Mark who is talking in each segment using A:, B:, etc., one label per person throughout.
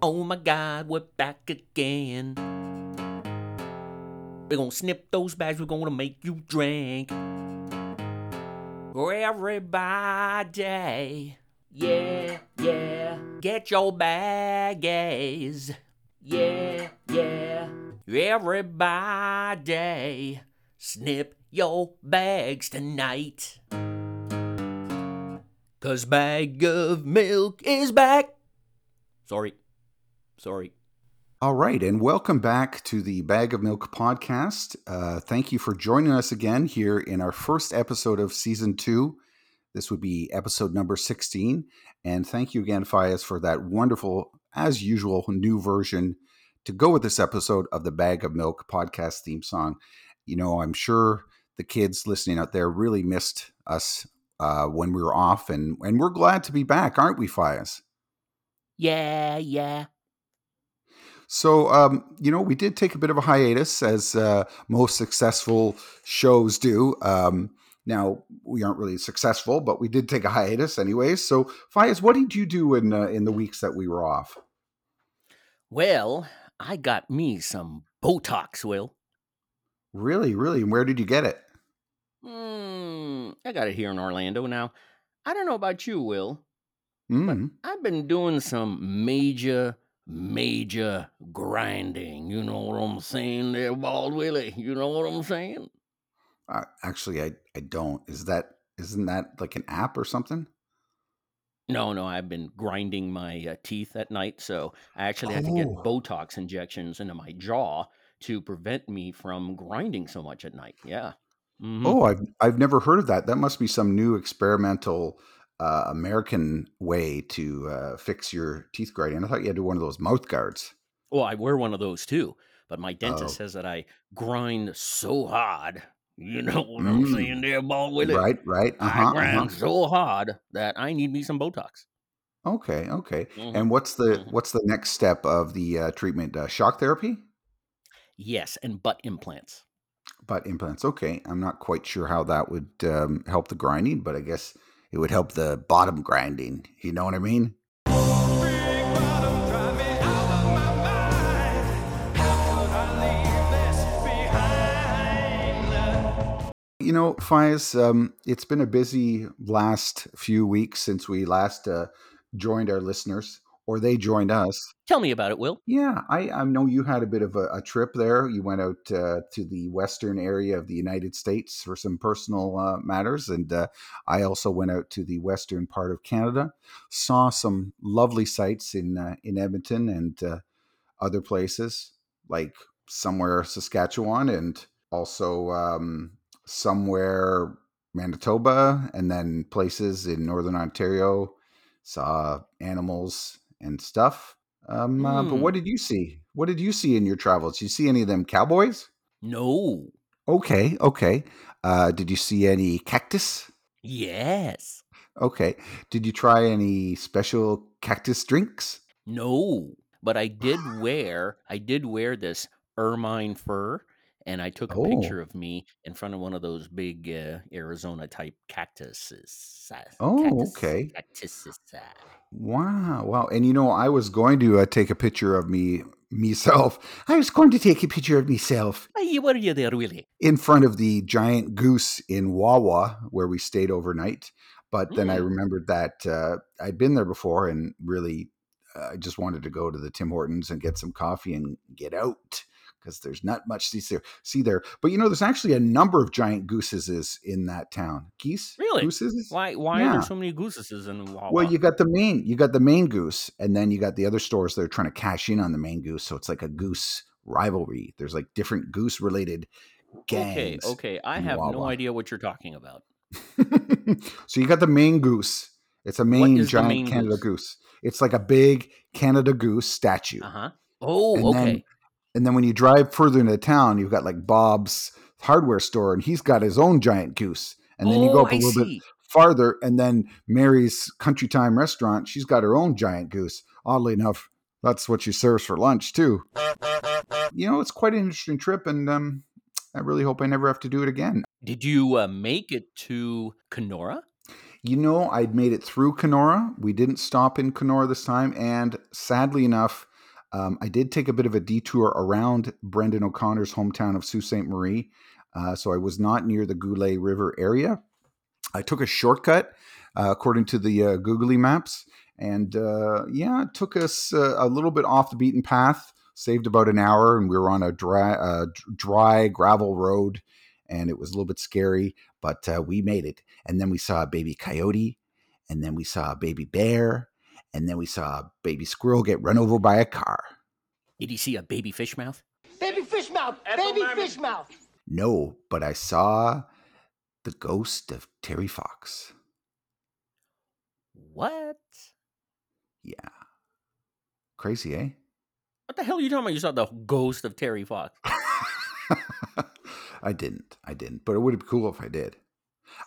A: Oh my god, we're back again. We're gonna snip those bags, we're gonna make you drink. For everybody. Yeah, yeah. Get your baggies. Yeah, yeah. Everybody. Snip your bags tonight. Cause Bag of Milk is back. Sorry. Sorry.
B: All right, and welcome back to the Bag of Milk podcast. Uh, thank you for joining us again here in our first episode of season two. This would be episode number 16. And thank you again, Fias, for that wonderful, as usual, new version to go with this episode of the Bag of Milk podcast theme song. You know, I'm sure the kids listening out there really missed us uh, when we were off, and, and we're glad to be back, aren't we, Fias?
A: Yeah, yeah.
B: So, um, you know, we did take a bit of a hiatus, as uh, most successful shows do. Um, now, we aren't really successful, but we did take a hiatus anyways. So, Fias, what did you do in uh, in the weeks that we were off?
A: Well, I got me some Botox, Will.
B: Really, really, and where did you get it?
A: Hmm, I got it here in Orlando. Now, I don't know about you, Will,
B: Mm.
A: I've been doing some major, major grinding. You know what I'm saying there, Bald Willie? You know what I'm saying?
B: Uh, actually, I I don't. Is that isn't that like an app or something?
A: No, no, I've been grinding my uh, teeth at night, so I actually had to get
B: Oh,
A: Botox injections into my jaw to prevent me from grinding so much at night. Yeah. hmm
B: oh, I've I've never heard of that. That must be some new experimental uh, American way to uh, fix your teeth grinding. I thought you had to do one of those mouth guards.
A: Well, I wear one of those too, but my dentist
B: Oh,
A: says that I grind so hard. You know what I'm saying
B: mm.
A: there, Bald Willie?
B: right, right. Uh
A: I grind so hard that I need me some Botox.
B: Okay, okay.
A: hmm
B: And what's the
A: hmm
B: what's the next step of the uh, treatment? Uh, shock therapy,
A: Yes, and butt implants.
B: butt implants. Okay, I'm not quite sure how that would um, help the grinding, but I guess it would help the bottom grinding. You know what I mean? You know, Fias, um, it's been a busy last few weeks since we last uh, joined our listeners, or they joined us.
A: Tell me about it, Will.
B: Yeah, I, I know you had a bit of a, a trip there. You went out uh, to the western area of the United States for some personal uh, matters, and uh, I also went out to the western part of Canada. Saw some lovely sights in uh, in Edmonton and uh, other places, like somewhere Saskatchewan, and also um, somewhere Manitoba, and then places in northern Ontario. Saw animals and stuff. Um, uh, but what
A: Hmm.
B: did you see? What did you see in your travels? Did you see any of them cowboys?
A: No.
B: Okay, okay. Uh, did you see any cactus?
A: Yes.
B: Okay. Did you try any special cactus drinks?
A: No. But I did wear I did wear this ermine fur and I took a picture
B: Oh,
A: of me in front of one of those big uh, Arizona type cactuses. uh,
B: oh,
A: Cactus
B: okay.
A: cactuses. uh.
B: Wow, wow. And you know, I was going to uh, take a picture of me myself. I was going to take a picture of myself
A: Hey, what are you there, Willie?
B: in front of the giant goose in Wawa where we stayed overnight. But then I
A: Hmm.
B: remembered that uh, I'd been there before and really uh, I just wanted to go to the Tim Hortons and get some coffee and get out because there's not much to see there. See there, but you know, there's actually a number of giant gooses is in that town. Geese,
A: Really?
B: gooses.
A: Why why are there so many gooses in
B: Well, you got the main, you got the main goose, and then you got the other stores that are trying to cash in on the main goose. So it's like a goose rivalry. There's like different goose related gangs
A: okay. Okay,
B: I
A: have no idea what you're talking about.
B: so you got the main goose. It's a main giant
A: main
B: Canada
A: goose?
B: goose. It's like a big Canada goose statue.
A: Uh-huh. Oh,
B: And
A: okay.
B: And then when you drive further into town, you've got like Bob's hardware store, and he's got his own giant goose. And then you go
A: Oh,
B: up a
A: I
B: little bit farther, and then Mary's Country Time restaurant, she's got her own giant goose. Oddly enough, that's what she serves for lunch too. You know, it's quite an interesting trip, and um, I really hope I never have to do it again.
A: Did you uh, make it to Kenora?
B: You know, I'd made it through Kenora. We didn't stop in Kenora this time, and sadly enough, Um, I did take a bit of a detour around Brendan O'Connor's hometown of Sault Ste. Marie. Uh, so I was not near the Goulais River area. I took a shortcut uh, according to the uh, Googly Maps. And uh, yeah, it took us uh, a little bit off the beaten path, saved about an hour, and we were on a dry, dry gravel road. And it was a little bit scary, but uh, we made it. And then we saw a baby coyote, and then we saw a baby bear, and then we saw a baby squirrel get run over by a car.
A: Did you see a baby fish mouth?
C: Baby fish mouth! Baby fish mouth!
B: No, but I saw the ghost of Terry Fox.
A: What?
B: Yeah. Crazy, eh?
A: What the hell are you talking about? You saw the ghost of Terry Fox.
B: I didn't. I didn't. But it would be cool if I did.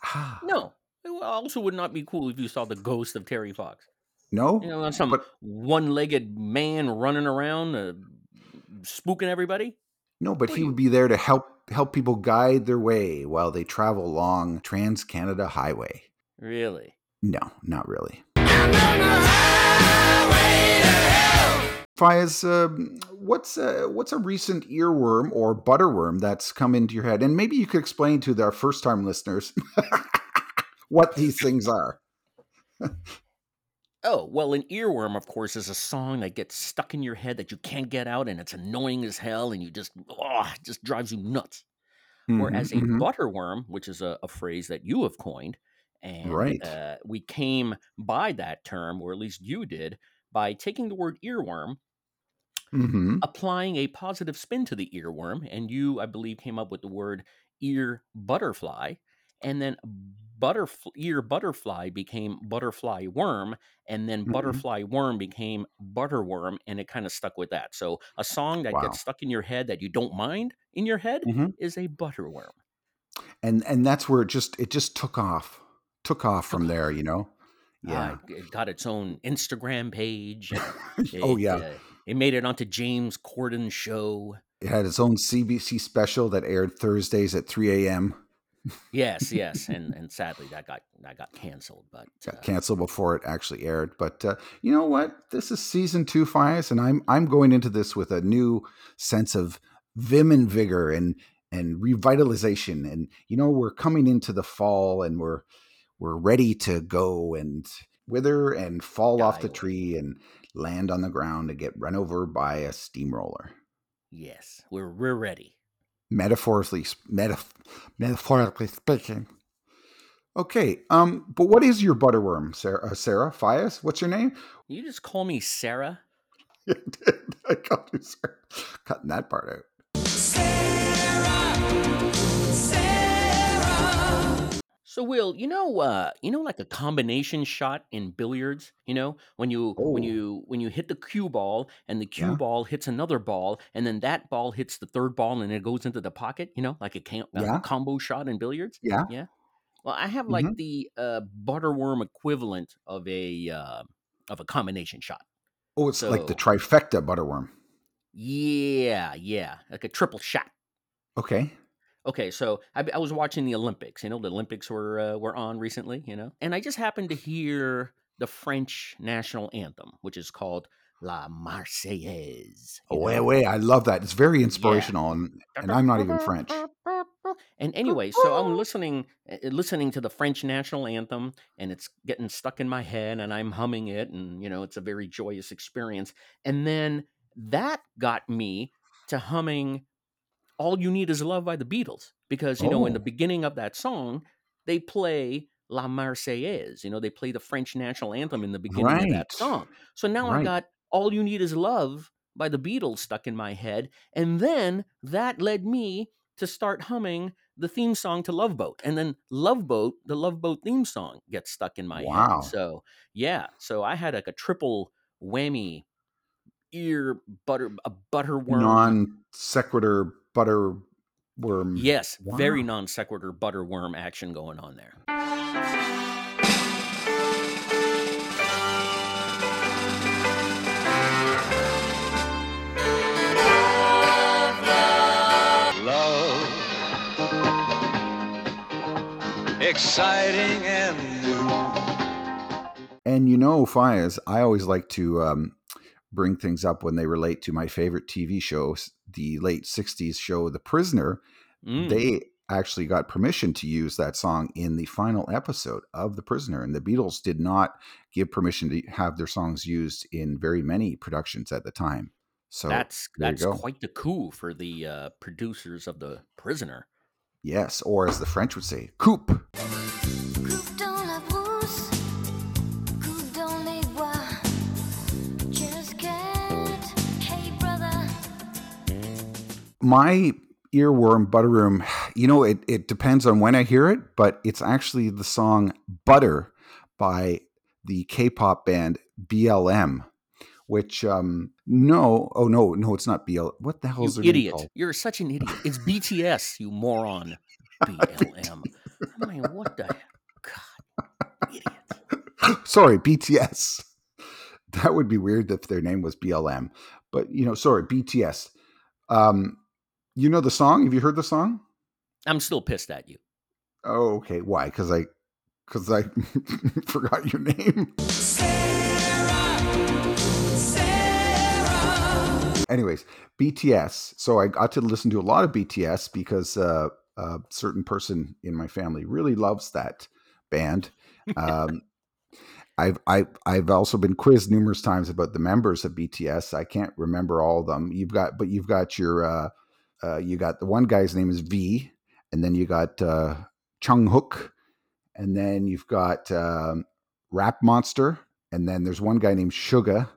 B: Ah,
A: No. It also would not be cool if you saw the ghost of Terry Fox.
B: No?
A: You know, some
B: But-
A: one-legged man running around, uh, spooking everybody.
B: No, but he would be there to help help people guide their way while they travel along Trans Canada Highway.
A: Really?
B: No, not really. Fias, um, what's a, what's a recent earworm or butterworm that's come into your head? And maybe you could explain to our first time listeners what these things are.
A: Oh, well, an earworm, of course, is a song that gets stuck in your head that you can't get out, and it's annoying as hell, and you just, oh, it just drives you nuts. Whereas a
B: Mhm, mhm.
A: butterworm, which is a, a phrase that you have coined, and
B: Right.
A: uh, we came by that term, or at least you did, by taking the word earworm,
B: Mhm.
A: applying a positive spin to the earworm, and you, I believe, came up with the word ear butterfly, and then butterf- ear butterfly became butterfly worm, and then
B: Mhm.
A: butterfly worm became butterworm, and it kind of stuck with that. So a song that
B: Wow.
A: gets stuck in your head that you don't mind in your head
B: Mhm.
A: is a butterworm.
B: and and that's where it just it just took off, took off from there. You know. Yeah.
A: Uh, it got its own Instagram page. and
B: oh yeah.
A: uh, it made it onto James Corden's show.
B: It had its own CBC special that aired Thursdays at 3 a.m.
A: Yes, yes, and and sadly that got that got canceled. But uh,
B: got canceled before it actually aired. But uh, you know what? This is season two, Fias, and I'm I'm going into this with a new sense of vim and vigor and and revitalization. And you know, we're coming into the fall, and we're we're ready to go and wither and fall off the
A: away.
B: tree and land on the ground and get run over by a steamroller.
A: yes, we're we're ready.
B: Metaphorically metaf- metaphorically speaking. Okay, um, but what is your butterworm, Sarah? Uh, Sarah Fias, what's your name?
A: You just call me Sarah.
B: I got you, Sarah. Cutting that part out.
A: So Will, you know, uh, you know, like a combination shot in billiards. You know, when you when
B: Oh.
A: you when you hit the cue ball and the cue
B: Yeah.
A: ball hits another ball, and then that ball hits the third ball and it goes into the pocket. You know, like a, cam- a
B: Yeah.
A: combo shot in billiards.
B: Yeah.
A: Yeah. Well, I have like
B: Mhm.
A: the uh, butterworm equivalent of a uh, of a combination shot.
B: Oh, it's like the
A: So-
B: trifecta butterworm.
A: Yeah, yeah, like a triple shot.
B: Okay.
A: Okay, so I, I was watching the Olympics. You know, the Olympics were uh, were on recently. You know, and I just happened to hear the French national anthem, which is called La Marseillaise.
B: Oh, wait, wait. I love that. It's very inspirational, and, and I'm not even French.
A: And anyway, so I'm listening uh, listening to the French national anthem, and it's getting stuck in my head, and I'm humming it, and you know, it's a very joyous experience. And then that got me to humming "All You Need Is Love" by the Beatles, because you know, in the
B: Oh.
A: beginning of that song, they play La Marseillaise. You know, they play the French national anthem in the beginning of that song. So now I
B: Right.
A: got "All You Need Is Love" by the Beatles stuck in my head, and then that led me to start humming the theme song to Love Boat, and then Love Boat, the Love Boat theme song, gets stuck in my
B: Wow.
A: head. So yeah, so I had like a triple whammy ear butter a butterworm.
B: Non sequitur butterworm.
A: yes, very non sequitur butterworm action going on there.
D: Love. Exciting and new.
B: And you know, Fias, I always like to um, bring things up when they relate to my favorite TV shows, the late 60s show The Prisoner.
A: Mm.
B: They actually got permission to use that song in the final episode of The Prisoner. And the Beatles did not give permission to have their songs used in very many productions at the time. So
A: that's that's quite the coup for the uh, producers of the Prisoner.
B: yes, or as the French would say, coupe.
E: Coupe
B: my earworm butterroom you know it, it depends on when i hear it but it's actually the song butter by the k-pop band blm which um no oh no no it's not bl what the hell is name
A: idiot!
B: called?
A: You're such an idiot. It's BTS, you moron. BLM. I mean, what the God, idiot.
B: sorry bts that would be weird if their name was blm but you know sorry bts um you know the song have you heard the song
A: I'm still pissed at you.
B: oh okay why because i because i forgot your name anyways, BTS. So I got to listen to a lot of BTS because uh, a certain person in my family really loves that band. Um, I've I've I've also been quizzed numerous times about the members of BTS. I can't remember all of them. You've got, but you've got your uh, uh, you got the one guy's name is V, and then you got uh, Chung Hook, and then you've got um, Rap Monster, and then there's one guy named Suga,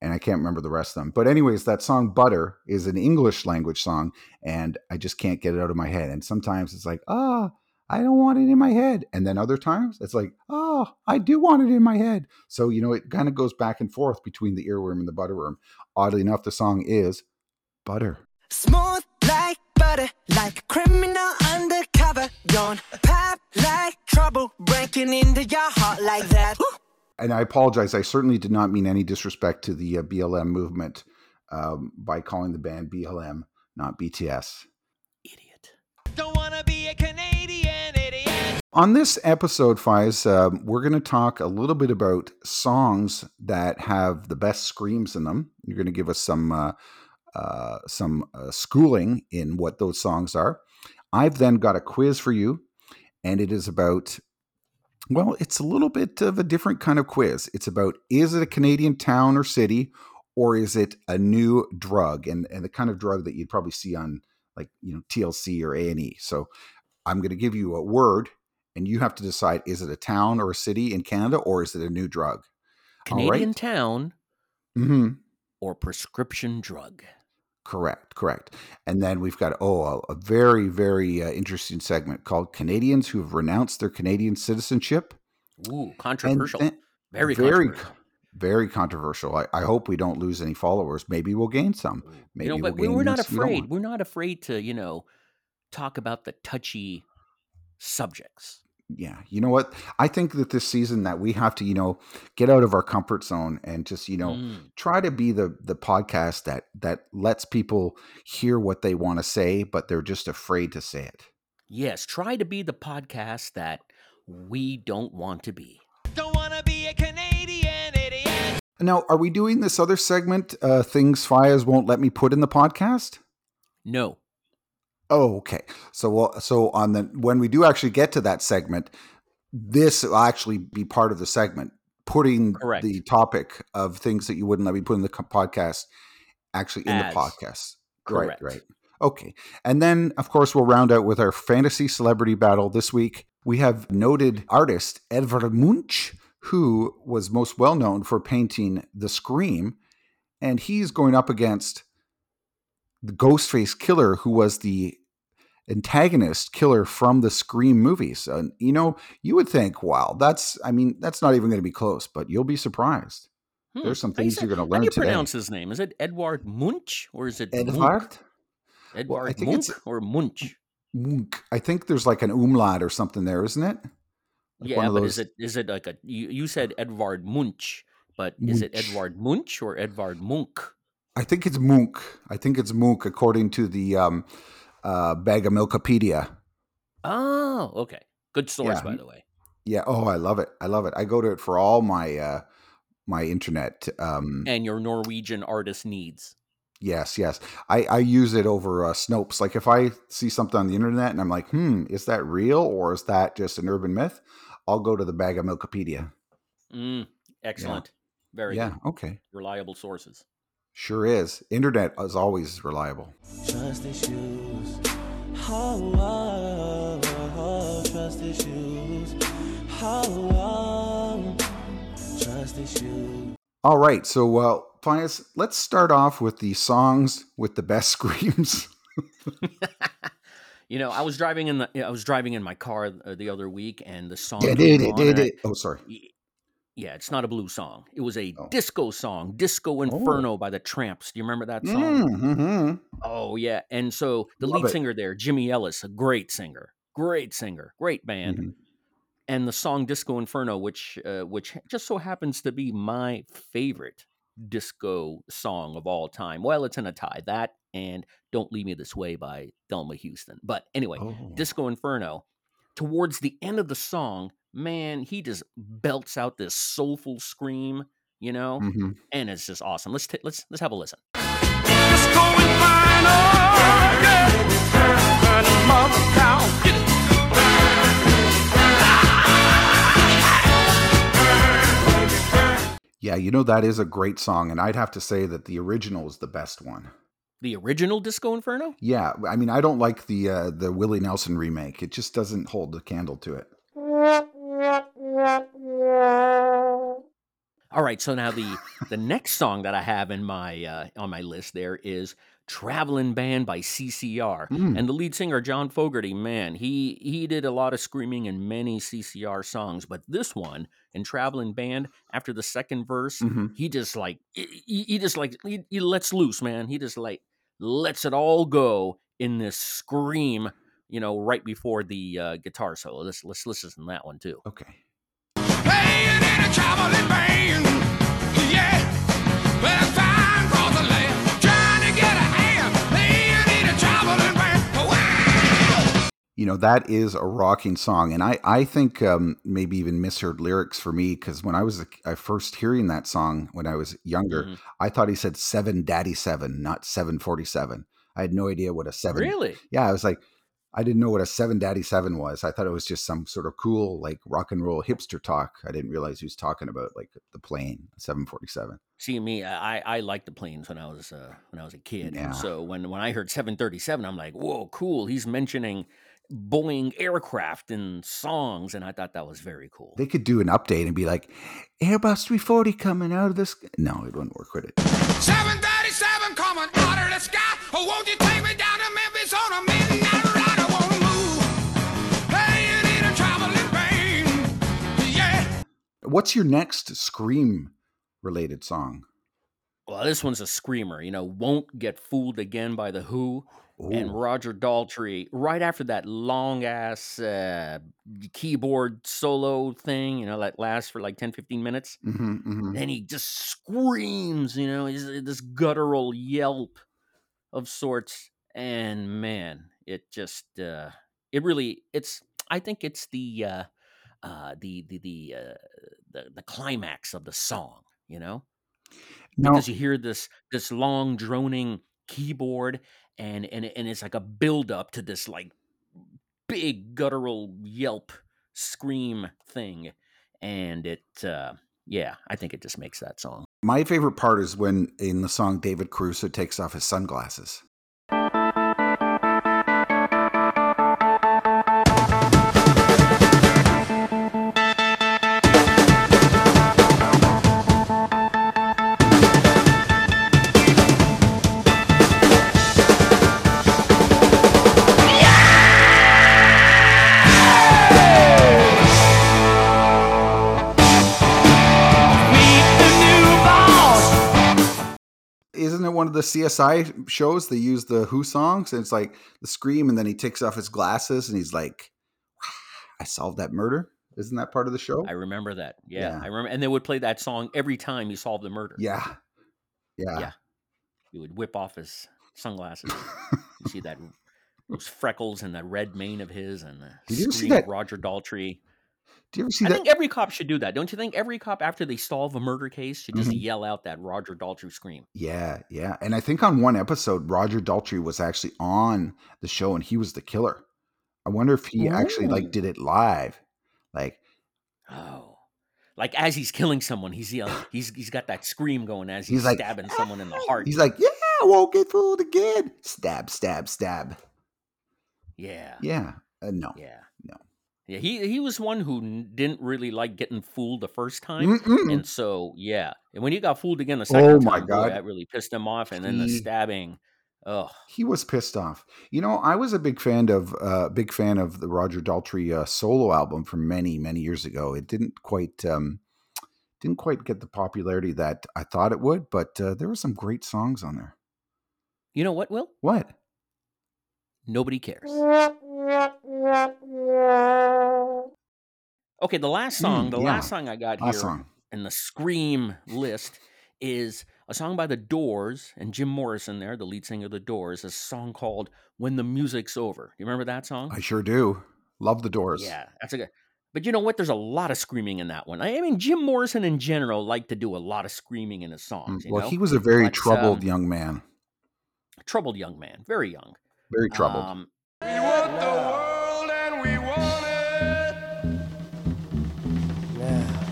B: and I can't remember the rest of them. But anyways, that song "Butter" is an English language song, and I just can't get it out of my head. And sometimes it's like, ah, I don't want it in my head, and then other times it's like, oh, I do want it in my head. So you know, it kind of goes back and forth between the earworm and the butterworm. Oddly enough, the song is "Butter."
F: Smooth like butter, like a criminal undercover. Don't pop like trouble, breaking into your heart like that.
B: and I apologize. I certainly did not mean any disrespect to the uh, BLM movement um, by calling the band BLM, not BTS.
A: Idiot.
D: Don't wanna be a Canadian idiot.
B: On this episode, Fies, um, we're going to talk a little bit about songs that have the best screams in them. You're going to give us some uh, uh, some uh, schooling in what those songs are. I've then got a quiz for you, and it is about well, it's a little bit of a different kind of quiz. It's about is it a Canadian town or city, or is it a new drug, and and the kind of drug that you'd probably see on like you know TLC or A and E. So I'm going to give you a word, and you have to decide is it a town or a city in Canada, or is it a new drug? All right.
A: Canadian town
B: Mm-hmm.
A: or prescription drug.
B: Correct, correct. And then we've got oh a, a very very uh, interesting segment called Canadians who have renounced their Canadian citizenship.
A: Ooh, controversial.
B: then-
A: very
B: very
A: controversial.
B: very controversial. I, I hope we don't lose any followers. Maybe we'll gain some. Maybe
A: you know,
B: we'll
A: but we-
B: gain
A: we're not
B: ones we
A: afraid. We're not afraid to, you know, talk about the touchy subjects.
B: Yeah, you know what? I think that this season that we have to, you know, get out of our comfort zone and just, you know,
A: Mm.
B: try to be the the podcast that that lets people hear what they want to say, but they're just afraid to say it.
A: Yes, try to be the podcast that we don't want to be.
D: Don't wanna be a Canadian idiot.
B: Now, are we doing this other segment? Uh, things Fias won't let me put in the podcast.
A: No.
B: Oh, okay. So, well, so on the when we do actually get to that segment, this will actually be part of the segment, putting
A: Correct.
B: the topic of things that you wouldn't let me put in the podcast actually in
A: As.
B: the podcast.
A: Correct.
B: Right, right. Okay. And then, of course, we'll round out with our fantasy celebrity battle this week. We have noted artist Edvard Munch, who was most well known for painting The Scream, and he's going up against the Ghostface killer, who was the antagonist killer from the Scream movies. And you know, you would think, wow, that's I mean, that's not even going to be close, but you'll be surprised.
A: Hmm.
B: There's some
A: How do you
B: things you're going to learn.
A: How do you
B: today.
A: pronounce his name? Is it Edward Munch or is it Munk?
B: Edvard
A: Edward
B: think
A: Munk
B: it's-
A: or Munch?
B: Munch. I think there's like an umlaut or something there, isn't it? Like
A: yeah, but is it is it like a you, you said Edvard Munch, but is it
B: Munch.
A: Edvard Munch or Edvard Munk?
B: I think it's Munk. I think it's Munk, according to the um, uh, Bag of Milkopedia.
A: Oh, okay. Good source,
B: Yeah.
A: by the way.
B: Yeah. Oh, I love it. I love it. I go to it for all my uh, my internet. Um,
A: and your Norwegian artist needs.
B: Yes, yes. I, I use it over uh, Snopes. Like if I see something on the internet and I'm like, hmm, is that real or is that just an urban myth? I'll go to the bag of Milkipedia.
A: Mm, excellent. Very
B: yeah,
A: good.
B: okay.
A: Reliable sources.
B: Sure is. Internet is always reliable.
G: Trust issues. Oh, oh, oh, trust issues. Oh, oh, trust issues.
B: All right. So, well, Fias, let's start off with the songs with the best screams.
A: You know, I was driving in the I was driving in my car uh, the other week, and the song.
B: Did it, did it. Oh, sorry.
A: Yeah, it's not a blues song. It was a
B: Oh.
A: disco song, Disco Inferno by the Tramps. Do you remember that song?
B: Mm-hmm.
A: Oh yeah. And so the
B: Love
A: lead
B: it.
A: singer there, Jimmy Ellis, a great singer, great singer, great band.
B: Mhm.
A: And the song Disco Inferno, which uh, which just so happens to be my favorite disco song of all time. Well, it's in a tie. That and Don't Leave Me This Way by Thelma Houston. But anyway,
B: Oh.
A: Disco Inferno. Towards the end of the song, man, he just belts out this soulful scream, you know,
B: Mhm.
A: and it's just awesome. Let's ta- let's let's have a listen.
D: Just going fine, oh, yeah. Burning mother cow, get it.
B: Yeah, you know, that is a great song. And I'd have to say that the original is the best one.
A: The original Disco Inferno?
B: Yeah. I mean, I don't like the uh, the Willie Nelson remake. It just doesn't hold the candle to it.
A: All right, so now the the next song that I have in my uh, on my list there is "Traveling Band" by CCR,
B: Mm.
A: and the lead singer John Fogerty. Man, he he did a lot of screaming in many CCR songs, but this one in "Traveling Band," after the second verse,
B: Mhm.
A: he just like he, he- he just like he, he lets loose, man. He just like lets it all go in this scream, you know, right before the uh, guitar solo. Let's let's listen to that one too.
B: Okay. You know, that is a rocking song. And I, I think um, maybe even misheard lyrics for me because when I was I first hearing that song when I was younger,
A: Mhm.
B: I thought he said seven daddy seven, not 747. I had no idea what a seven.
A: Really?
B: Yeah, I was like, I didn't know what a seven daddy seven was. I thought it was just some sort of cool, like rock and roll hipster talk. I didn't realize he was talking about like the plane, 747.
A: See me, I I liked the planes when I was uh, when I was a kid.
B: Yeah.
A: And so when when I heard 737, I'm like, whoa, cool. He's mentioning Boeing aircraft in songs, and I thought that was very cool.
B: They could do an update and be like, Airbus 340 coming out of this. No, it wouldn't work with it.
D: 737 coming out of the sky. Oh, won't you take me down to Memphis on a midnight ride? I wanna move. Playing in a traveling band, yeah.
B: What's your next Scream related song?
A: well, this one's a screamer. You know, won't get fooled again by the Who and Roger Daltrey. Right after that long ass uh, keyboard solo thing, you know, that lasts for like 10, 15 minutes.
B: Mhm, mhm.
A: then he just screams, you know, uh, this guttural yelp of sorts, and man, it just uh, it really it's I think it's the uh, uh, the the the, uh, the the climax of the song, you know,
B: Now,
A: because you hear this this long droning keyboard, and and and it's like a build up to this like big guttural yelp scream thing, and it. Uh, yeah, I think it just makes that song.
B: my favorite part is when in the song David Caruso takes off his sunglasses. One of the CSI shows? They use the Who songs, and it's like the scream, and then he takes off his glasses, and he's like, "I solved that murder." Isn't that part of the show?
A: I remember that. Yeah,
B: Yeah.
A: I remember, and they would play that song every time you solved the murder.
B: yeah, yeah.
A: Yeah. He would whip off his sunglasses. you see that those freckles and that red mane of his, and the
B: Did you see that-
A: Roger Daltrey.
B: Do you ever see
A: I
B: that?
A: think every cop should do that. Don't you think? Every cop after they solve a murder case should just
B: Mhm.
A: yell out that Roger Daltrey scream.
B: Yeah, yeah. And I think on one episode, Roger Daltrey was actually on the show and he was the killer. I wonder if he actually like did it live. Like,
A: Oh. Like as he's killing someone, he's yelling, he's he's got that scream going as he's,
B: He's like,
A: stabbing someone in the heart.
B: he's like, yeah, I won't get fooled again. Stab, stab, stab.
A: yeah.
B: Yeah. Uh, no.
A: Yeah.
B: No.
A: Yeah, he he was one who didn't really like getting fooled the first time.
B: Mm-mm.
A: And so, yeah. And when he got fooled again the second
B: Oh
A: time,
B: my
A: boy,
B: God.
A: that really pissed him off. And then the
B: He-
A: stabbing. Oh,
B: He was pissed off. You know, I was a big fan of uh, big fan of the Roger Daltrey uh, solo album from many many years ago. It didn't quite um, didn't quite get the popularity that I thought it would, but uh, there were some great songs on there.
A: you know what, Will?
B: What?
A: Nobody cares. Okay, the last song,
B: Mm,
A: the
B: yeah.
A: last song I got
B: Last
A: here
B: song.
A: in the Scream list is a song by The Doors and Jim Morrison there, the lead singer of The Doors, a song called When the Music's Over. You remember that song?
B: I sure do. Love the Doors.
A: Yeah, that's a good. But you know what? There's a lot of screaming in that one. I mean, Jim Morrison in general liked to do a lot of screaming in his
B: Mm,
A: songs. You
B: Well,
A: know?
B: he was a very
A: But,
B: troubled
A: um,
B: young man.
A: troubled young man, very young.
B: Very troubled.
A: Um,
D: We want the world and we want it.
G: Now,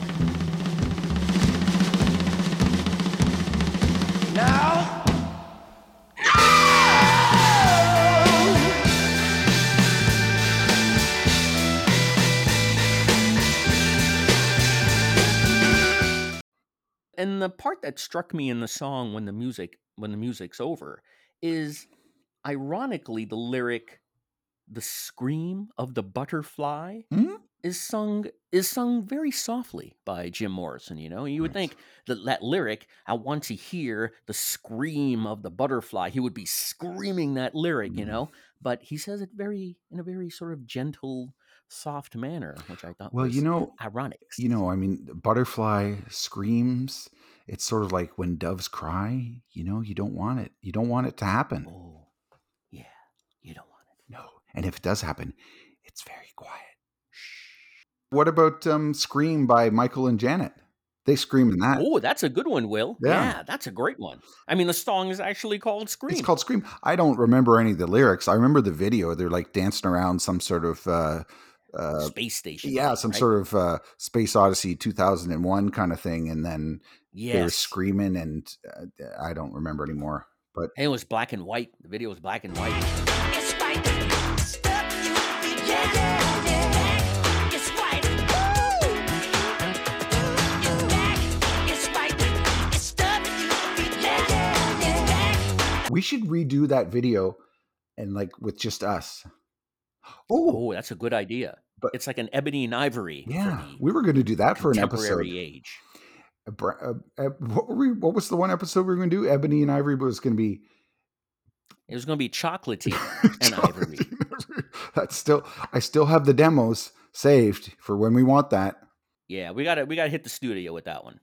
D: Now.
A: and the part that struck me in the song when the music when the music's over is ironically the lyric the scream of the butterfly
B: Hmm?
A: is sung is sung very softly by Jim Morrison, you know. You would
B: Right.
A: think that that lyric, I want to hear the scream of the butterfly. He would be screaming that lyric, you
B: Mm.
A: know. But he says it very in a very sort of gentle, soft manner, which I thought
B: Well,
A: was
B: you know,
A: ironic.
B: you know, I mean, butterfly screams. It's sort of like when doves cry. You know, you don't want it. You don't want it to happen.
A: Oh, yeah, you don't want.
B: And if it does happen, it's very quiet. Shh. What about um, "Scream" by Michael and Janet? They scream in that.
A: Oh, that's a good one, Will.
B: Yeah.
A: Yeah. that's a great one. I mean, the song is actually called "Scream."
B: It's called "Scream." I don't remember any of the lyrics. I remember the video. They're like dancing around some sort of. Uh, uh,
A: Space Station.
B: yeah, some
A: right?
B: sort of uh, Space Odyssey 2001 kind of thing, and then they're screaming, and uh, I don't remember anymore. But
A: And it was black and white. The video was black and white.
B: We should redo that video, and like with just us. Oh,
A: that's a good idea.
B: But-
A: it's like an ebony and ivory.
B: yeah, we were going to do that for an episode.
A: age.
B: What, were we, what was the one episode we were going to do? Ebony and Ivory, but going to be
A: It was going to be chocolatey and ivory.
B: That's still. I still have the demos saved for when we want that.
A: Yeah, we gotta we gotta hit the studio with that one.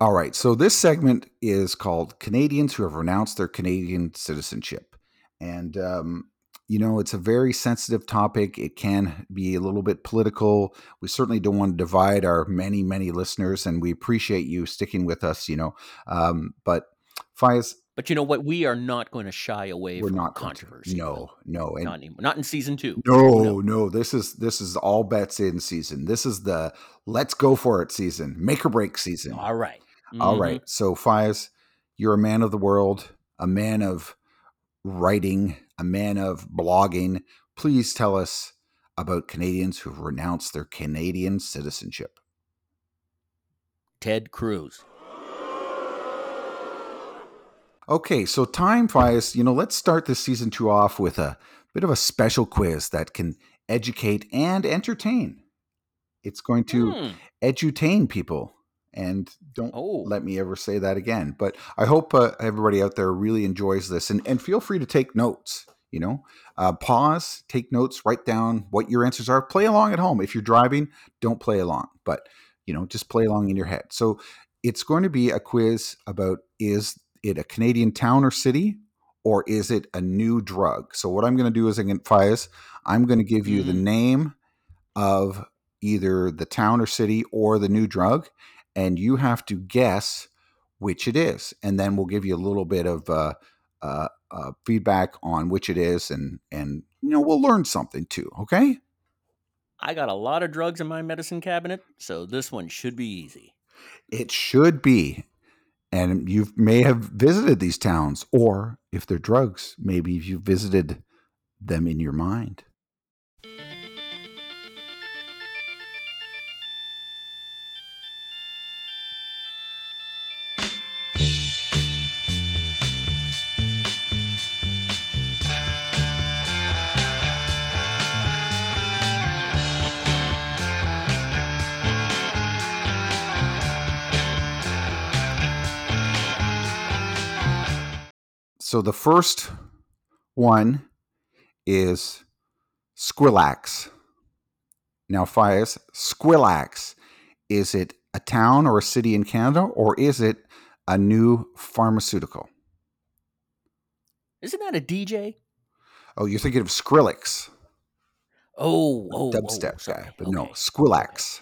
B: All right. So this segment is called Canadians who have renounced their Canadian citizenship. And, um, you know, it's a very sensitive topic. It can be a little bit political. We certainly don't want to divide our many, many listeners, and we appreciate you sticking with us, you know. Um, but Fias,
A: But you know what? We are not going to shy away
B: we're
A: from
B: not
A: controversy.
B: No, no. And
A: not anymore. Not in season two.
B: No, no, This is this is all bets in season. This is the let's go for it season, make or break season.
A: All right.
B: All
A: Mhm.
B: right. So Fias, you're a man of the world, a man of writing, a man of blogging. Please tell us about Canadians who've renounced their Canadian citizenship.
A: Ted Cruz.
B: Okay, so time Fias, you know, let's start this season two off with a bit of a special quiz that can educate and entertain. It's going to
A: Hmm.
B: edutain people. And don't
A: Oh.
B: let me ever say that again. But I hope uh, everybody out there really enjoys this, and and feel free to take notes. You know, uh, pause, take notes, write down what your answers are. Play along at home. If you're driving, don't play along, but you know, just play along in your head. So it's going to be a quiz about is it a Canadian town or city, or is it a new drug? So what I'm going to do is, again, Faiz, I'm going to give you the
A: Mhm.
B: name of either the town or city or the new drug, and you have to guess which it is, and then we'll give you a little bit of uh, uh, uh, feedback on which it is, and and you know we'll learn something too. Okay.
A: I got a lot of drugs in my medicine cabinet, so this one should be easy.
B: It should be. And you may have visited these towns, or if they're drugs, maybe you've visited them in your mind. So the first one is Squilax. Now, Fias, Squilax, is it a town or a city in Canada, or is it a new pharmaceutical?
A: Isn't that a DJ?
B: Oh, you're thinking of Skrillex,
A: Oh, oh, oh
B: dubstep
A: oh,
B: guy, but no,
A: Okay.
B: Squilax.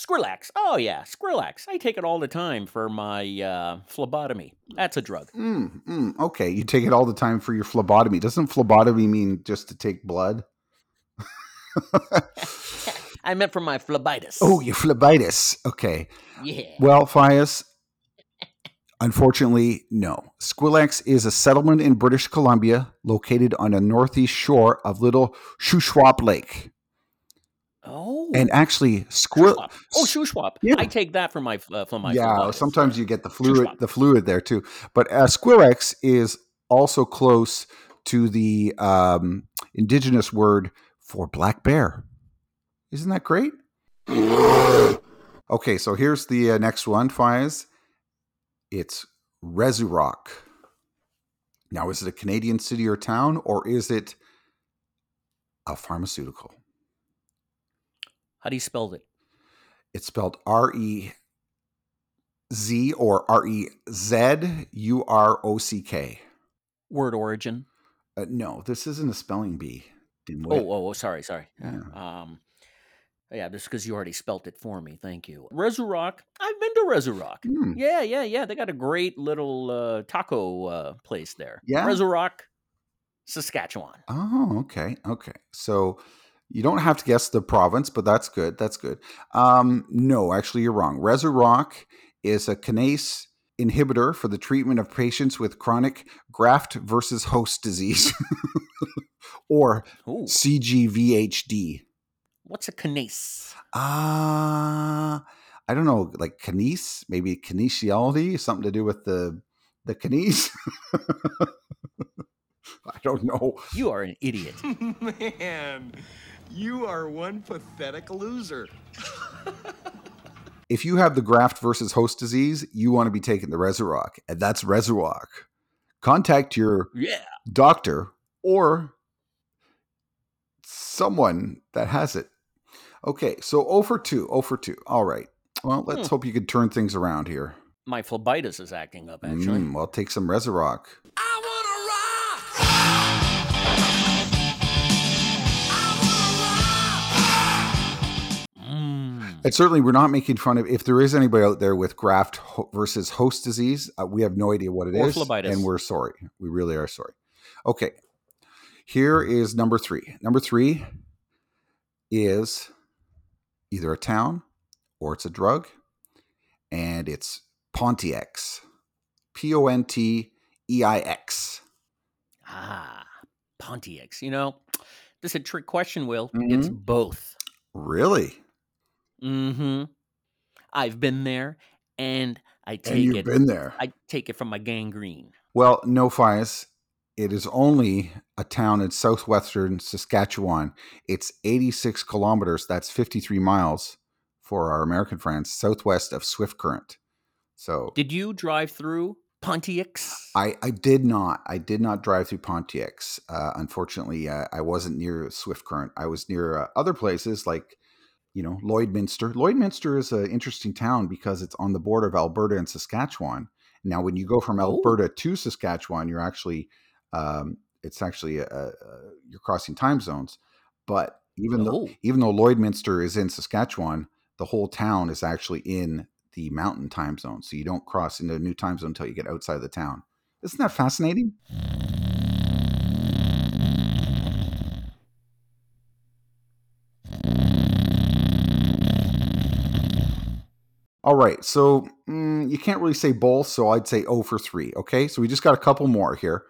A: Skrillex. Oh yeah, Skrillex. I take it all the time for my uh, phlebotomy. That's a drug.
B: Mm, mm, okay, you take it all the time for your phlebotomy. Doesn't phlebotomy mean just to take blood?
A: I meant for my phlebitis.
B: oh, your phlebitis. Okay.
A: yeah.
B: Well, Fias, unfortunately, no. Squilax is a settlement in British Columbia located on the northeast shore of Little Shuswap Lake.
A: Oh.
B: And actually.
A: Shuswap. Oh, Shuswap.
B: Yeah.
A: I take that for my uh, for my.
B: yeah, sometimes you get the fluid, the fluid there too. But uh, is also close to the um, indigenous word for black bear. Isn't that great? okay, so here's the uh, next one, Fies. It's Rezurock. Now, is it a Canadian city or town, or is it a pharmaceutical?
A: How do you spell it?
B: It's spelled R E Z or R E Z U R O C K.
A: Word origin.
B: Uh, no, this isn't a spelling bee.
A: Oh, oh, oh, sorry, sorry.
B: Yeah.
A: Um, yeah, just because you already spelt it for me. Thank you. Rezurock. I've been to Rezurock.
B: Hmm.
A: Yeah, yeah, yeah. They got a great little uh, taco uh, place there.
B: Yeah?
A: Rezurock, Saskatchewan.
B: Oh, okay, okay. So you don't have to guess the province, but that's good. That's good. Um, no, actually, you're wrong. Rezurock is a kinase inhibitor for the treatment of patients with chronic graft versus host disease, or
A: Ooh,
B: CGVHD.
A: what's a kinase?
B: Uh I don't know, like kinese, maybe kinesiology, something to do with the the kinese. I don't know.
A: You are an idiot.
H: Man, you are one pathetic loser.
B: If you have the graft versus host disease, you want to be taking the Rezurock, and that's Rezurock. Contact your
A: yeah.
B: doctor or someone that has it. Okay, so 0 for 2, 0 for 2. All right. Well, let's
A: Hmm.
B: hope you can turn things around here.
A: My phlebitis is acting up, actually.
B: Mm, well, take some
A: Rezurock.
B: And certainly, we're not making fun of. If there is anybody out there with graft ho- versus host disease, uh, we have no idea what it is,
A: Or phlebitis.
B: and we're sorry. We really are sorry. Okay, here is number three. Number three is either a town or it's a drug, and it's Ponteix. P O N T E I X.
A: Ah, Ponteix. You know, this is a trick question, Will. It's both.
B: Really?
A: Mm-hmm. I've been there, and I
B: And
A: take
B: you've
A: it.
B: been there.
A: I take it from my gangrene.
B: Well, no, Fias. It is only a town in southwestern Saskatchewan. It's 86 kilometers. That's 53 miles for our American friends, southwest of Swift Current. So
A: Did you drive through Ponteix?
B: I, I did not. I did not drive through Ponteix. Uh, unfortunately, uh, I wasn't near Swift Current. I was near uh, other places like, you know, Lloydminster. Lloydminster is an interesting town because it's on the border of Alberta and Saskatchewan, Now, when you go from
A: Oh.
B: Alberta to Saskatchewan, you're actually um, it's actually a, a, a- you're crossing time zones. But even though
A: Oh.
B: even though Lloydminster is in Saskatchewan, the whole town is actually in the mountain time zone. So you don't cross into a new time zone until you get outside of the town. Isn't that fascinating? All right, so mm, you can't really say both, so I'd say 0 for 3. Okay, so we just got a couple more here.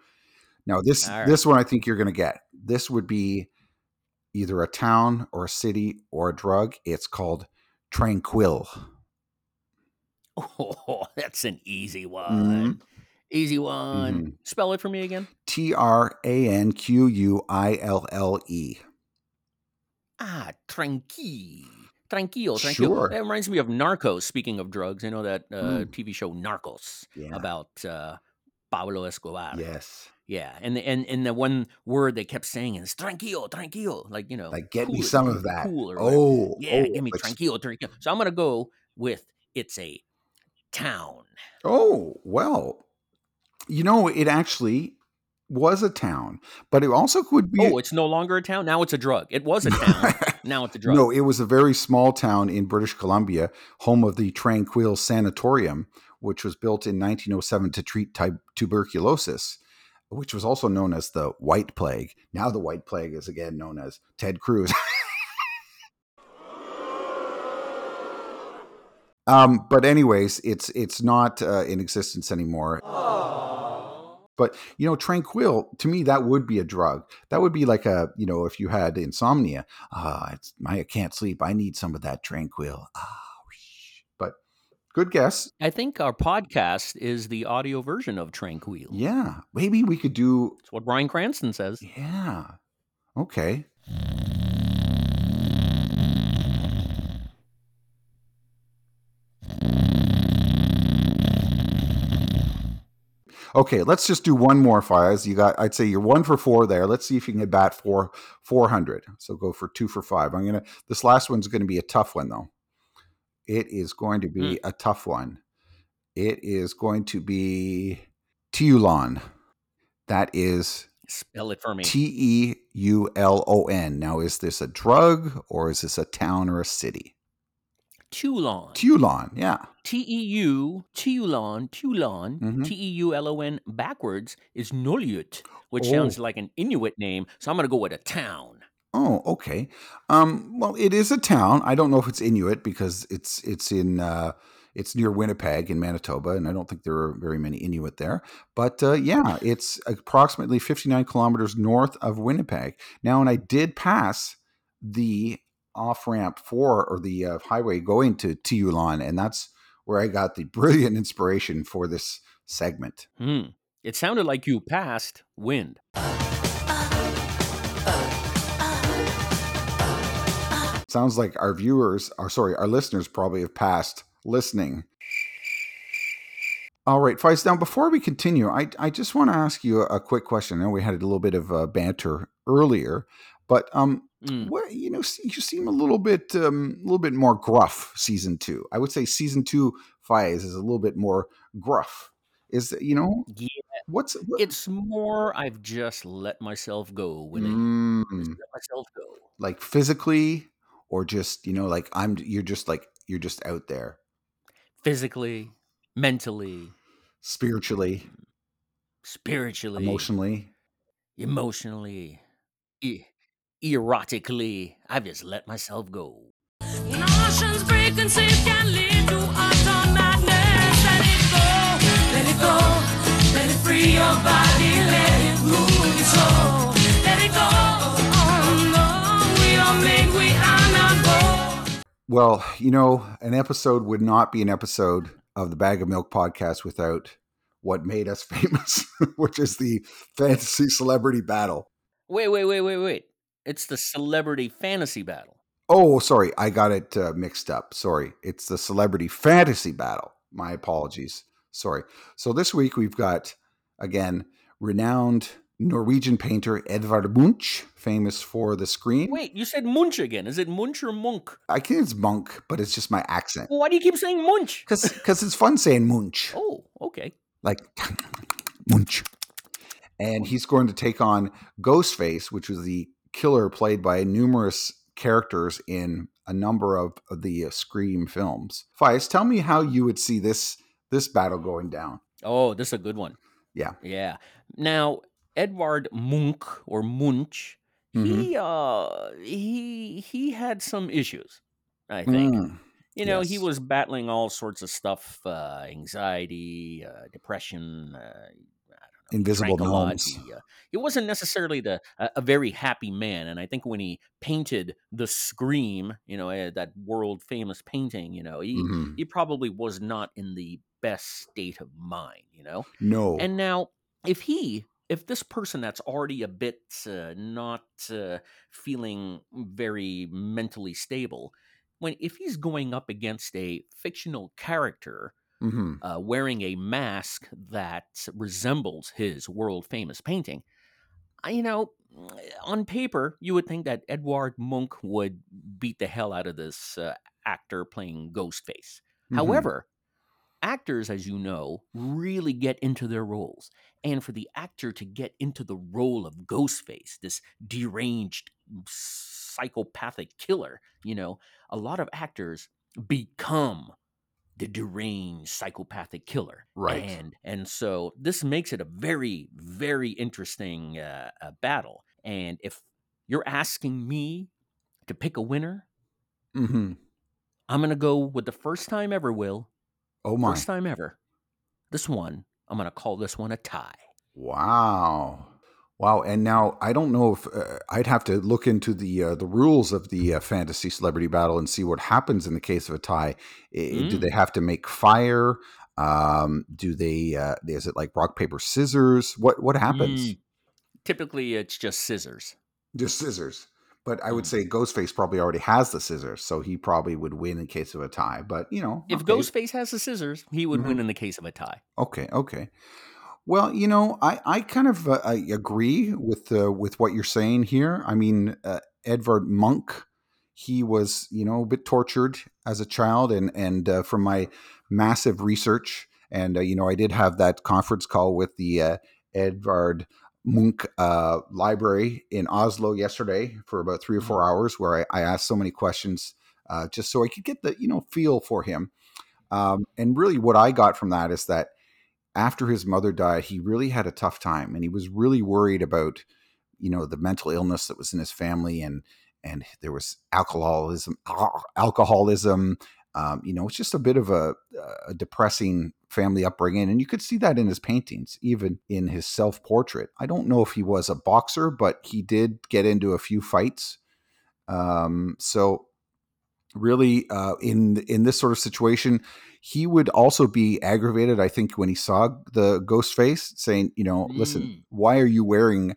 B: Now this
A: right.
B: this one I think you're going to get. This would be either a town or a city or a drug. It's called Tranquille.
A: Oh, that's an easy one.
B: Mhm.
A: Easy one.
B: Mhm.
A: Spell it for me again.
B: T R A N Q U I L L E.
A: Ah, tranquil. Tranquil, tranquil.
B: Sure.
A: That reminds me of Narcos. Speaking of drugs, you know that uh,
B: Mm.
A: TV show Narcos
B: Yeah.
A: about uh, Pablo Escobar.
B: Yes.
A: Yeah, and the, and and the one word they kept saying is tranquilo, tranquilo, like you know,
B: Like get me
A: cool it,
B: some of that.
A: cool.
B: Oh,
A: yeah,
B: oh,
A: give me
B: like-
A: tranquilo, tranquilo. So I'm gonna go with it's a town.
B: Oh, well. You know, it actually was a town, but it also could be
A: Oh, it's no longer a town. Now it's a drug. It was a town. Now it's a drug.
B: No, it was a very small town in British Columbia, home of the Tranquille Sanatorium, which was built in 1907 to treat ty- tuberculosis, which was also known as the White Plague. Now the White Plague is again known as Ted Cruz. um, but anyways, it's it's not uh, in existence anymore. But you know, Tranquille to me that would be a drug. That would be like a you know if you had insomnia. Ah, it's my I can't sleep. I need some of that Tranquille. Ah, but good guess.
A: I think our podcast is the audio version of Tranquille.
B: Yeah, maybe we could do.
A: That's what Bryan Cranston says.
B: Yeah, okay. Okay, let's just do one more, Fiaz. You got, I'd say you're one for four there. Let's see if you can get bat for 400. So go for two for five. I'm going to, this last one's going to be a tough one, though. It is going to be hmm. a tough one. It is going to be Teulon. That is
A: Spell it for me.
B: T E U L O N. Now, is this a drug or is this a town or a city?
A: Toulon.
B: Teulon, yeah.
A: T E U Teulon Teulon
B: Mhm.
A: T E U L O N backwards is Nulliut, which
B: Oh.
A: sounds like an Inuit name. So I'm gonna go with a town.
B: Oh, okay. Um, well, it is a town. I don't know if it's Inuit because it's it's in uh, it's near Winnipeg in Manitoba, and I don't think there are very many Inuit there. But uh, yeah, it's approximately 59 kilometers north of Winnipeg. Now, and I did pass the off ramp for or the uh, highway going to Teulon, and that's where I got the brilliant inspiration for this segment.
A: Hmm. It sounded like you passed wind.
B: Sounds like our viewers, or sorry, our listeners probably have passed listening. All right, Feist. Now, before we continue, I, I just want to ask you a, quick question. I know we had a little bit of uh, banter earlier, but um,
A: Mm.
B: what you know, you seem a little bit um, a little bit more gruff. Season two, I would say season two Feist is a little bit more gruff. Is you know
A: Yeah,
B: what's what,
A: it's more I've just let myself go, Willie.
B: Mm,
A: let myself go.
B: like physically, or just you know, like I'm you're just like you're just out there
A: Physically, mentally,
B: spiritually,
A: spiritually,
B: emotionally.
A: emotionally, e- erotically. I've just let myself go.
E: Notions break and sleep can lead to utter madness. Let it go, let it go, let it free your body, let it move your soul. Let it go, oh no, we are made, we are not born.
B: Well, you know, an episode would not be an episode of the Bag of Milk podcast without what made us famous, which is the fantasy celebrity battle.
A: Wait, wait, wait, wait, wait. It's the celebrity fantasy battle.
B: Oh, sorry, I got it uh, mixed up. Sorry, it's the celebrity fantasy battle. My apologies. Sorry. So this week we've got again renowned Norwegian painter Edvard Munch, famous for the Scream.
A: Wait, you said Munch again. Is it Munch or Munk?
B: I think it's Monk, but it's just my accent.
A: Well, why do you keep saying Munch?
B: Because it's fun saying Munch.
A: Oh, okay.
B: Like Munch. And he's going to take on Ghostface, which was the killer played by numerous characters in a number of, of the uh, Scream films. Fies, tell me how you would see this this battle going down.
A: Oh, this is a good one.
B: Yeah.
A: Yeah. Now, Edvard Munch or Munch, he uh he he had some issues, I think.
B: Mm,
A: You know, he was battling all sorts of stuff, uh anxiety, uh depression, uh
B: Invisible
A: drank a lot.
B: gnomes.
A: He, uh, wasn't necessarily the a, a very happy man, and I think when he painted the Scream, you know, uh, that world famous painting, you know, he
B: Mhm.
A: he probably was not in the best state of mind, you know.
B: No.
A: And now, if he, if this person that's already a bit uh, not uh, feeling very mentally stable, when if he's going up against a fictional character
B: hmm
A: uh, wearing a mask that resembles his world famous painting, I- you know, on paper you would think that Edvard Munch would beat the hell out of this uh, actor playing Ghostface.
B: Mhm.
A: However, actors, as you know, really get into their roles. And for the actor to get into the role of Ghostface, this deranged psychopathic killer, you know, a lot of actors become the deranged psychopathic killer.
B: Right.
A: And and so this makes it a very very interesting uh, uh, battle. And if you're asking me to pick a winner,
B: mm-hmm.
A: I'm going to go with the first time ever, Will.
B: Oh my.
A: First time ever. This one, I'm going to call this one a tie.
B: Wow. Wow. And now I don't know if uh, I'd have to look into the uh, the rules of the uh, fantasy celebrity battle and see what happens in the case of a tie. I- Do
A: Mm.
B: they have to make fire? Um, do they? Uh, is it like rock paper scissors? What what happens?
A: Mm. Typically, it's just scissors.
B: Just scissors. But I would
A: Mm.
B: say Ghostface probably already has the scissors, so he probably would win in case of a tie. But you know,
A: If
B: okay.
A: Ghostface has the scissors, he would
B: Mhm.
A: win in the case of a tie.
B: Okay, okay. Well, you know, I, I kind of uh, I agree with uh, with what you're saying here. I mean, uh, Edvard Munch, he was you know a bit tortured as a child, and and uh, from my massive research, and uh, you know, I did have that conference call with the uh, Edvard Munch uh, library in Oslo yesterday for about three or four hours, where I, I asked so many questions uh, just so I could get the you know feel for him. Um, and really, what I got from that is that after his mother died, he really had a tough time, and he was really worried about, you know, the mental illness that was in his family, and and there was alcoholism, alcoholism. Um, you know, it's just a bit of a, a depressing family upbringing, and you could see that in his paintings, even in his self portrait. I don't know if he was a boxer, but he did get into a few fights. Um, so really uh, in in this sort of situation he would also be aggravated i think when he saw the ghost face saying you know listen
A: Mm.
B: why are you wearing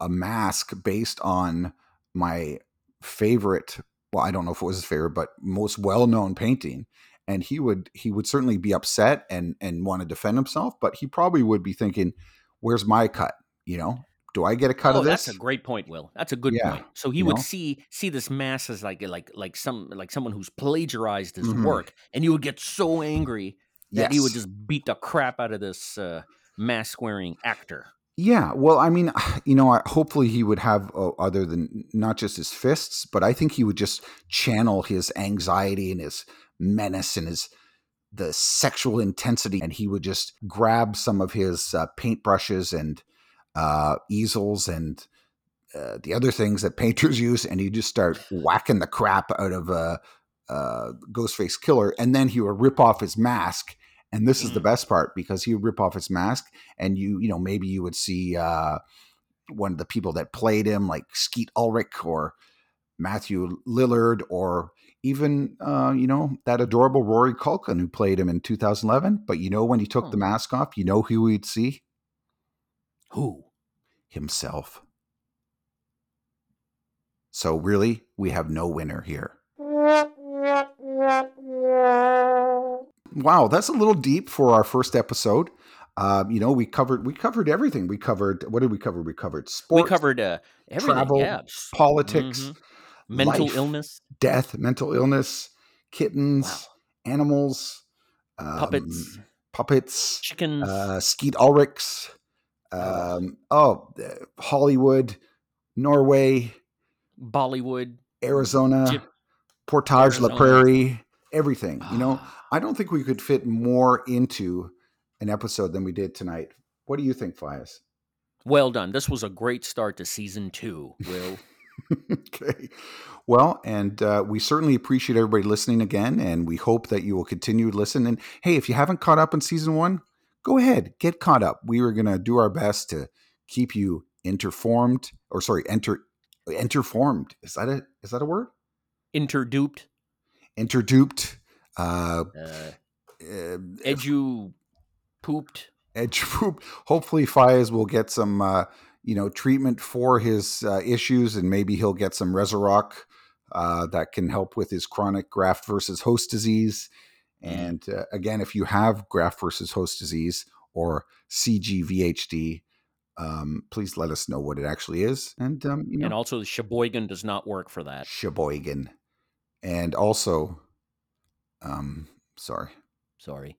B: a mask based on my favorite well i don't know if it was his favorite but most well-known painting. And he would he would certainly be upset and and want to defend himself but he probably would be thinking where's my cut? you know do i get a cut
A: oh,
B: of this
A: that's a great point, Will. That's a good
B: Yeah,
A: point. So he
B: you
A: would
B: know?
A: see see this mass as like like like some like someone who's plagiarized his
B: Mhm.
A: work, and he would get so angry that he would just beat the crap out of this uh, mask wearing actor.
B: Yeah, well, I mean, you know, hopefully he would have uh, other than not just his fists, but I think he would just channel his anxiety and his menace and his the sexual intensity, and he would just grab some of his uh, paintbrushes and uh, easels and uh, the other things that painters use, and he'd just start whacking the crap out of a, uh Ghostface Killer, and then he would rip off his mask. And this is the
A: Mm.
B: best part because he would rip off his mask, and you, you know, maybe you would see uh, one of the people that played him, like Skeet Ulrich or Matthew Lillard, or even uh, you know that adorable Rory Culkin who played him in 2011. But you know, when he took
A: Oh.
B: the mask off, you know who we'd see
A: Who?
B: Himself. So really, we have no winner here. Wow, that's a little deep for our first episode. Um, you know, we covered we covered everything. We covered what did we cover? We covered sports.
A: We covered uh, everything.
B: travel,
A: yeah.
B: politics,
A: Mhm. Mental
B: life,
A: illness,
B: death, mental illness, kittens,
A: Wow.
B: animals,
A: puppets,
B: um, puppets,
A: chickens.
B: uh, Skeet Ulrichs. Um, oh, uh, Hollywood, Norway,
A: Bollywood.
B: Arizona, Portage la Prairie, everything. You know,
A: Ah,
B: I don't think we could fit more into an episode than we did tonight. What do you think, Fias?
A: well done. This was a great start to season two, Will.
B: okay. Well, and uh, we certainly appreciate everybody listening again, and we hope that you will continue to listen. And hey, if you haven't caught up in season one, go ahead, get caught up. We are going to do our best to keep you interformed, or sorry, enter interformed. Is that a is that a word?
A: Interduped.
B: Interduped. Uh,
A: Uh,
B: uh,
A: edu pooped.
B: edge poop. Hopefully, Fias will get some, uh, you know, treatment for his uh, issues, and maybe he'll get some Rezurock uh, that can help with his chronic graft versus host disease. And uh, again, if you have graft versus host disease or CGVHD, um, please let us know what it actually is. And um, you know,
A: And also, the Sheboygan does not work for that.
B: Sheboygan, and also, um, sorry.
A: Sorry.